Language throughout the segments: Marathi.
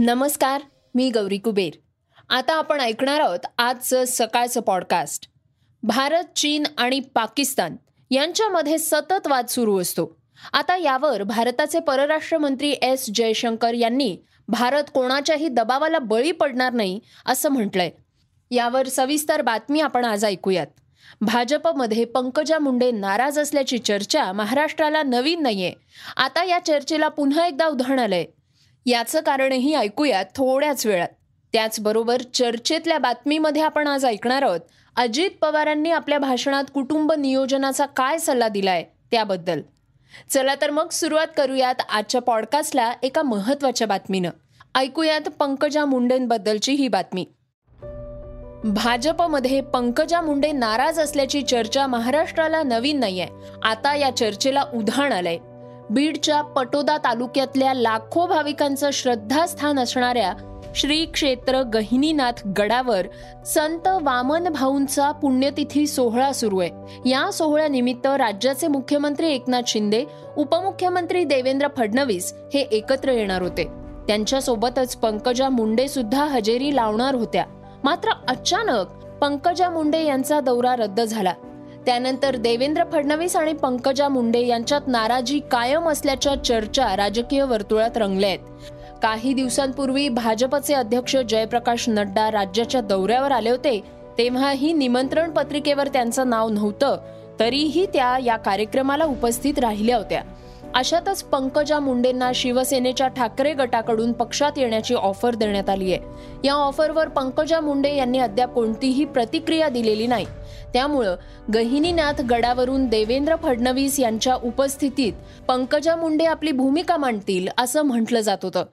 नमस्कार मी गौरी कुबेर. आता आपण ऐकणार आहोत आजचं सकाळचं पॉडकास्ट भारत चीन आणि पाकिस्तान यांच्यामध्ये सतत वाद सुरू असतो. आता यावर भारताचे परराष्ट्र मंत्री एस जयशंकर यांनी भारत कोणाच्याही दबावाला बळी पडणार नाही असं म्हटलंय. यावर सविस्तर बातमी आपण आज ऐकूयात. भाजपमध्ये पंकजा मुंडे नाराज असल्याची चर्चा महाराष्ट्राला नवीन नाहीये. आता या चर्चेला पुन्हा एकदा उदाहरण आलंय. याचं कारणही ऐकूयात थोड्याच वेळात. त्याचबरोबर चर्चेतल्या बातमीमध्ये आपण आज ऐकणार आहोत अजित पवारांनी आपल्या भाषणात कुटुंब नियोजनाचा काय सल्ला दिलाय त्याबद्दल. चला तर मग सुरुवात करूयात आजच्या पॉडकास्टला एका महत्त्वाच्या बातमीनं. ऐकूयात पंकजा मुंडेंबद्दलची ही बातमी. भाजपमध्ये पंकजा मुंडे नाराज असल्याची चर्चा महाराष्ट्राला नवीन नाहीये. आता या चर्चेला उधाण आलंय. बीडच्या पटोदा तालुक्यातल्या लाखो भाविकांचं श्रद्धास्थान असणाऱ्या श्री क्षेत्र गहिनीनाथ गडावर संत वामन भाऊंचा पुण्यतिथी सोहळा सुरू आहे. या सोहळ्यानिमित्त राज्याचे मुख्यमंत्री एकनाथ शिंदे उपमुख्यमंत्री देवेंद्र फडणवीस हे एकत्र येणार होते. त्यांच्यासोबतच पंकजा मुंडे सुद्धा हजेरी लावणार होत्या. मात्र अचानक पंकजा मुंडे यांचा दौरा रद्द झाला. त्यानंतर देवेंद्र फडणवीस आणि पंकजा मुंडे यांच्यात नाराजी कायम असल्याच्या चर्चा राजकीय वर्तुळात रंगल्या आहेत काही दिवसांपूर्वी भाजपचे अध्यक्ष जयप्रकाश नड्डा राज्याच्या दौऱ्यावर आले होते तेव्हाही निमंत्रण पत्रिकेवर त्यांचं नाव नव्हतं तरीही त्या या कार्यक्रमाला उपस्थित राहिल्या होत्या. अशातच पंकजा मुंडेंना शिवसेनेच्या ठाकरे गटाकडून पक्षात येण्याची ऑफर देण्यात आली आहे. या ऑफरवर पंकजा मुंडे यांनी अद्याप कोणतीही प्रतिक्रिया दिलेली नाही. त्यामुळं गहिनीनाथ गडावरून देवेंद्र फडणवीस यांच्या उपस्थितीत पंकजा मुंडे आपली भूमिका मांडतील असं म्हटलं जात होतं.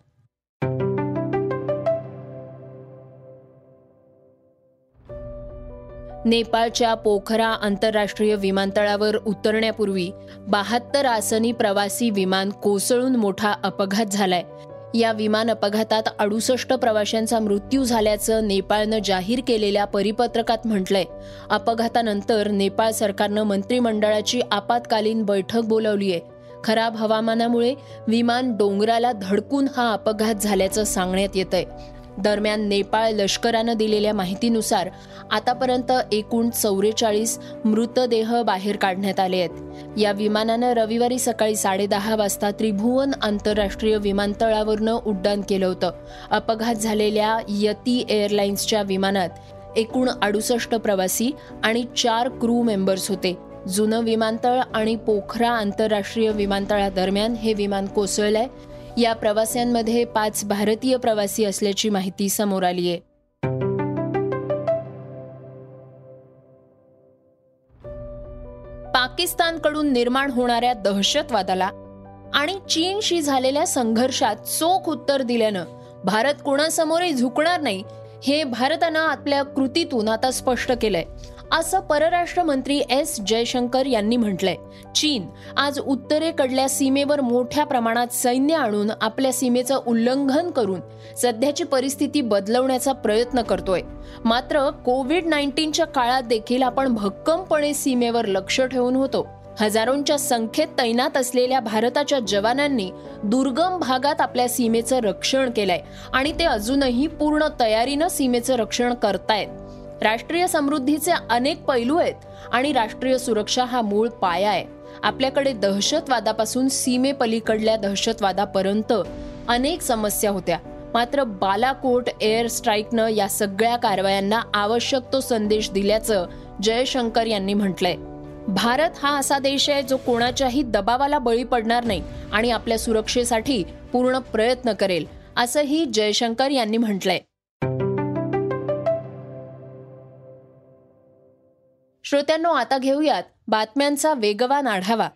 नेपाळच्या पोखरा आंतरराष्ट्रीय विमानतळावर उतरण्यापूर्वी बहात्तर आसनी प्रवासी विमान कोसळून मोठा अपघात झालाय. या विमान अपघातात अडुसष्ट प्रवाशांचा मृत्यू झाल्याचं नेपाळनं जाहीर केलेल्या परिपत्रकात म्हटलंय. अपघातानंतर नेपाळ सरकारनं मंत्रिमंडळाची आपत्कालीन बैठक बोलावली आहे खराब हवामानामुळे विमान डोंगराला धडकून हा अपघात झाल्याचं सांगण्यात येत आहे दरम्यान नेपाळ लष्करानं दिलेल्या माहितीनुसार आतापर्यंत एकूण चौवेचाळीस मृतदेह बाहेर काढण्यात आले आहेत. या विमानानं रविवारी सकाळी साडेदहा वाजता त्रिभुवन आंतरराष्ट्रीय विमानतळावरनं उड्डाण केलं होतं. अपघात झालेल्या यती एअरलाइन्सच्या विमानात एकूण अडुसष्ट प्रवासी आणि चार क्रू मेंबर्स होते. जुनं विमानतळ आणि पोखरा आंतरराष्ट्रीय विमानतळादरम्यान हे विमान कोसळलंय. या प्रवाशांमध्ये पाच भारतीय प्रवासी असल्याची माहिती समोर आली आहे पाकिस्तानकडून निर्माण होणाऱ्या दहशतवादाला आणि चीनशी झालेल्या संघर्षात चोख उत्तर दिल्यानं भारत कोणासमोरही झुकणार नाही हे भारतानं आपल्या कृतीतून आता स्पष्ट केलंय. असं परराष्ट्र मंत्री एस जयशंकर यांनी म्हटलंय. चीन आज उत्तरेकडल्या सीमेवर मोठ्या प्रमाणात सैन्य आणून आपल्या सीमेचं उल्लंघन करून सध्याची परिस्थिती बदलवण्याचा प्रयत्न करतोय. मात्र कोविड नाईन्टीनच्या काळात देखील आपण भक्कमपणे सीमेवर लक्ष ठेवून होतो. हजारोंच्या संख्येत तैनात असलेल्या भारताच्या जवानांनी दुर्गम भागात आपल्या सीमेचं रक्षण केलंय आणि ते अजूनही पूर्ण तयारीनं सीमेचं रक्षण करतायत. राष्ट्रीय समृद्धीचे अनेक पैलू आहेत आणि राष्ट्रीय सुरक्षा हा मूळ पाया आहे. आपल्याकडे दहशतवादापासून सीमेपलीकडल्या दहशतवादापर्यंत अनेक समस्या होत्या. मात्र बालाकोट एअर स्ट्राईकनं या सगळ्या कारवायांना आवश्यक तो संदेश दिल्याचं जयशंकर यांनी म्हटलंय. भारत हा असा देश आहे जो कोणाच्याही दबावाला बळी पडणार नाही आणि आपल्या सुरक्षेसाठी पूर्ण प्रयत्न करेल असंही जयशंकर यांनी म्हटलंय. श्रोत्यांनो आता घेऊयात बातम्यांचा वेगवान आढावा.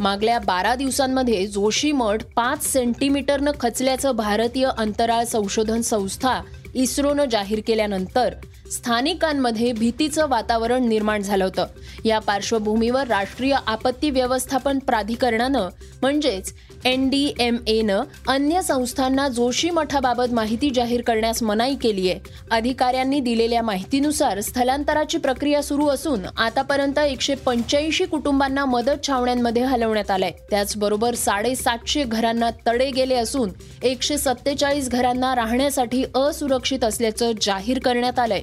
मागल्या बारा दिवसांमध्ये जोशी मठ पाच सेंटीमीटरनं खचल्याचं भारतीय अंतराळ संशोधन संस्था इस्रोनं जाहीर केल्यानंतर स्थानिकांमध्ये भीतीचं वातावरण निर्माण झालं होतं. या पार्श्वभूमीवर राष्ट्रीय आपत्ती व्यवस्थापन प्राधिकरणानं म्हणजेच एन डी एम एनं अन्य संस्थांना जोशी मठाबाबत माहिती जाहीर करण्यास मनाई केली आहे. अधिकाऱ्यांनी दिलेल्या माहितीनुसार स्थलांतराची प्रक्रिया सुरू असून आतापर्यंत एकशे पंच्याऐंशी कुटुंबांना मदत छावण्यांमध्ये हलवण्यात आलंय. त्याचबरोबर साडेसातशे घरांना तडे गेले असून एकशे सत्तेचाळीस घरांना राहण्यासाठी असुरक्षित असल्याचं जाहीर करण्यात आलंय.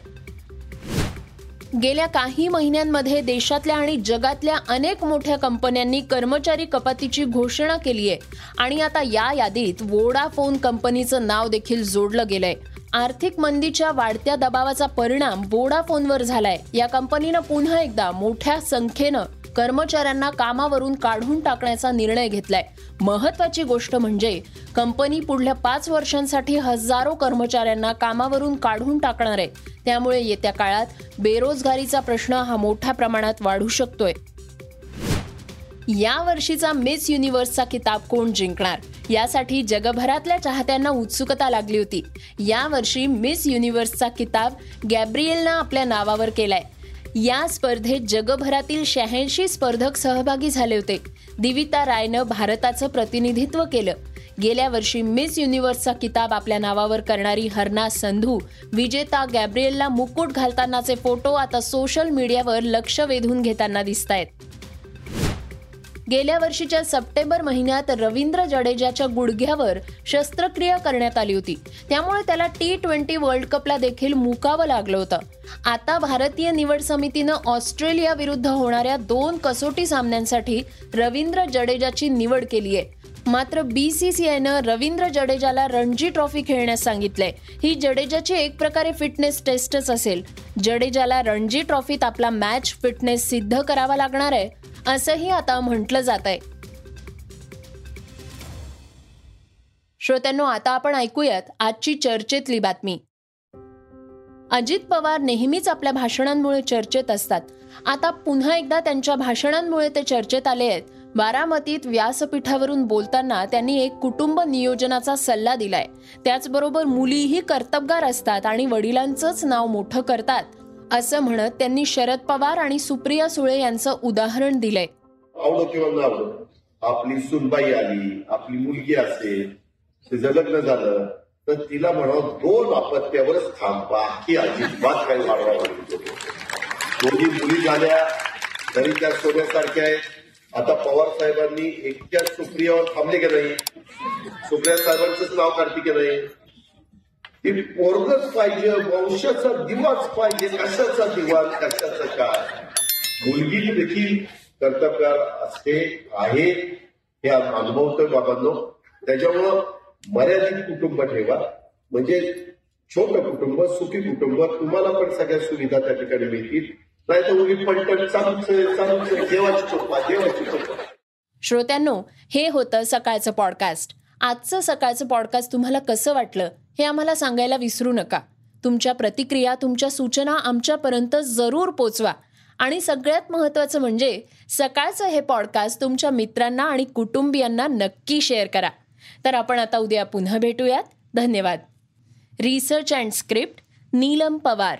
गेल्या काही महिन्यांमध्ये देशातल्या आणि जगातल्या अनेक मोठ्या कंपन्यांनी कर्मचारी कपातीची घोषणा केली आहे. आणि आता या यादीत वोडाफोन कंपनीचं नाव देखील जोडलं गेलंय. आर्थिक मंदीच्या वाढत्या दबावाचा परिणाम वोडाफोनवर झालाय. या कंपनीनं पुन्हा एकदा मोठ्या संख्येनं कर्मचाऱ्यांना कामावरून काढून टाकण्याचा निर्णय घेतलाय. महत्वाची गोष्ट म्हणजे कंपनी पुढल्या पाच वर्षांसाठी हजारो कर्मचाऱ्यांना कामावरून काढून टाकणार आहे. त्यामुळे येत्या काळात बेरोजगारीचा प्रश्न हा मोठ्या प्रमाणात वाढू शकतोय. या वर्षीचा मिस युनिव्हर्सचा किताब कोण जिंकणार? यासाठी जगभरातल्या चाहत्यांना उत्सुकता लागली होती. या वर्षी मिस युनिव्हर्सचा किताब गॅब्रिएलनं आपल्या नावावर केलाय. या स्पर्धेत जगभरातील शहाऐंशी स्पर्धक सहभागी झाले होते. दिविता रायनं भारताचं प्रतिनिधित्व केलं. गेल्या वर्षी मिस युनिव्हर्सचा किताब आपल्या नावावर करणारी हरना संधू विजेता गॅब्रिएलला मुकुट घालतानाचे फोटो आता सोशल मीडियावर लक्ष वेधून घेताना दिसत आहेत गेल्या वर्षीच्या सप्टेंबर महिन्यात रवींद्र जडेजाच्या गुडघ्यावर शस्त्रक्रिया करण्यात आली होती. त्यामुळे त्याला टी ट्वेंटी वर्ल्ड कपला देखील मुकावं लागलं होतं. आता भारतीय निवड समितीनं ऑस्ट्रेलिया विरुद्ध होणाऱ्या दोन कसोटी सामन्यांसाठी रवींद्र जडेजाची निवड केली आहे. मात्र बी सी सी आयनं रवींद्र जडेजाला रणजी ट्रॉफी खेळण्यास सांगितलंय. ही जडेजाची एक प्रकारे फिटनेस टेस्टच असेल. जडेजाला रणजी ट्रॉफीत आपला मॅच फिटनेस सिद्ध करावा लागणार आहे. असंही आता म्हटलं जात आहे श्रोत्यांनो आता आपण ऐकूयात आजची चर्चेतली बातमी. अजित पवार नेहमीच आपल्या भाषणांमुळे चर्चेत असतात. आता पुन्हा एकदा त्यांच्या भाषणांमुळे ते चर्चेत आले आहेत. बारामतीत व्यासपीठावरून बोलताना त्यांनी एक कुटुंब नियोजनाचा सल्ला दिलाय. त्याचबरोबर मुलीही कर्तबगार असतात आणि वडिलांचंच नाव मोठं करतात. असं म्हणत त्यांनी शरद पवार आणि सुप्रिया सुळे यांचं उदाहरण दिलंय. आवडो किंवा न आवडो आपली सुनबाई आली आपली मुलगी असेल तिचं लग्न झालं तर तिला म्हणावं दोन अपत्यावरच थांबा. की अजिबात काही वाढवा दोन्ही मुली झाल्या तरी त्या सोन्यासारख्या आहेत. आता पवार साहेबांनी एकट्या सुप्रियावर थांबले की नाही? सुप्रिया साहेबांचंच नाव काढते की पोरगच पाहिजे वंशाचा दिवाच पाहिजे कशाचा दिवा कशाचा काय? मुलगी देखील कर्तव्यार असते आहे. हे अनुभवतोय बाबांनो. त्याच्यामुळं मर्यादित कुटुंब ठेवा. म्हणजे छोटं कुटुंब सुखी कुटुंब तुम्हाला पण सगळ्या सुविधा त्या ठिकाणी मिळतील. नाही तर उगी पलटण चालूच चालूच देवाची चोपा देवाची चोपा श्रोत्यांनो हे होतं सकाळचं पॉडकास्ट आजचं सकाळचं पॉडकास्ट तुम्हाला कसं वाटलं हे आम्हाला सांगायला विसरू नका. तुमच्या प्रतिक्रिया तुमच्या सूचना आमच्यापर्यंत जरूर पोचवा. आणि सगळ्यात महत्त्वाचं म्हणजे सकाळचं हे पॉडकास्ट तुमच्या मित्रांना आणि कुटुंबियांना नक्की शेअर करा. तर आपण आता उद्या पुन्हा भेटूयात. धन्यवाद. Research and script Neelam Pawar.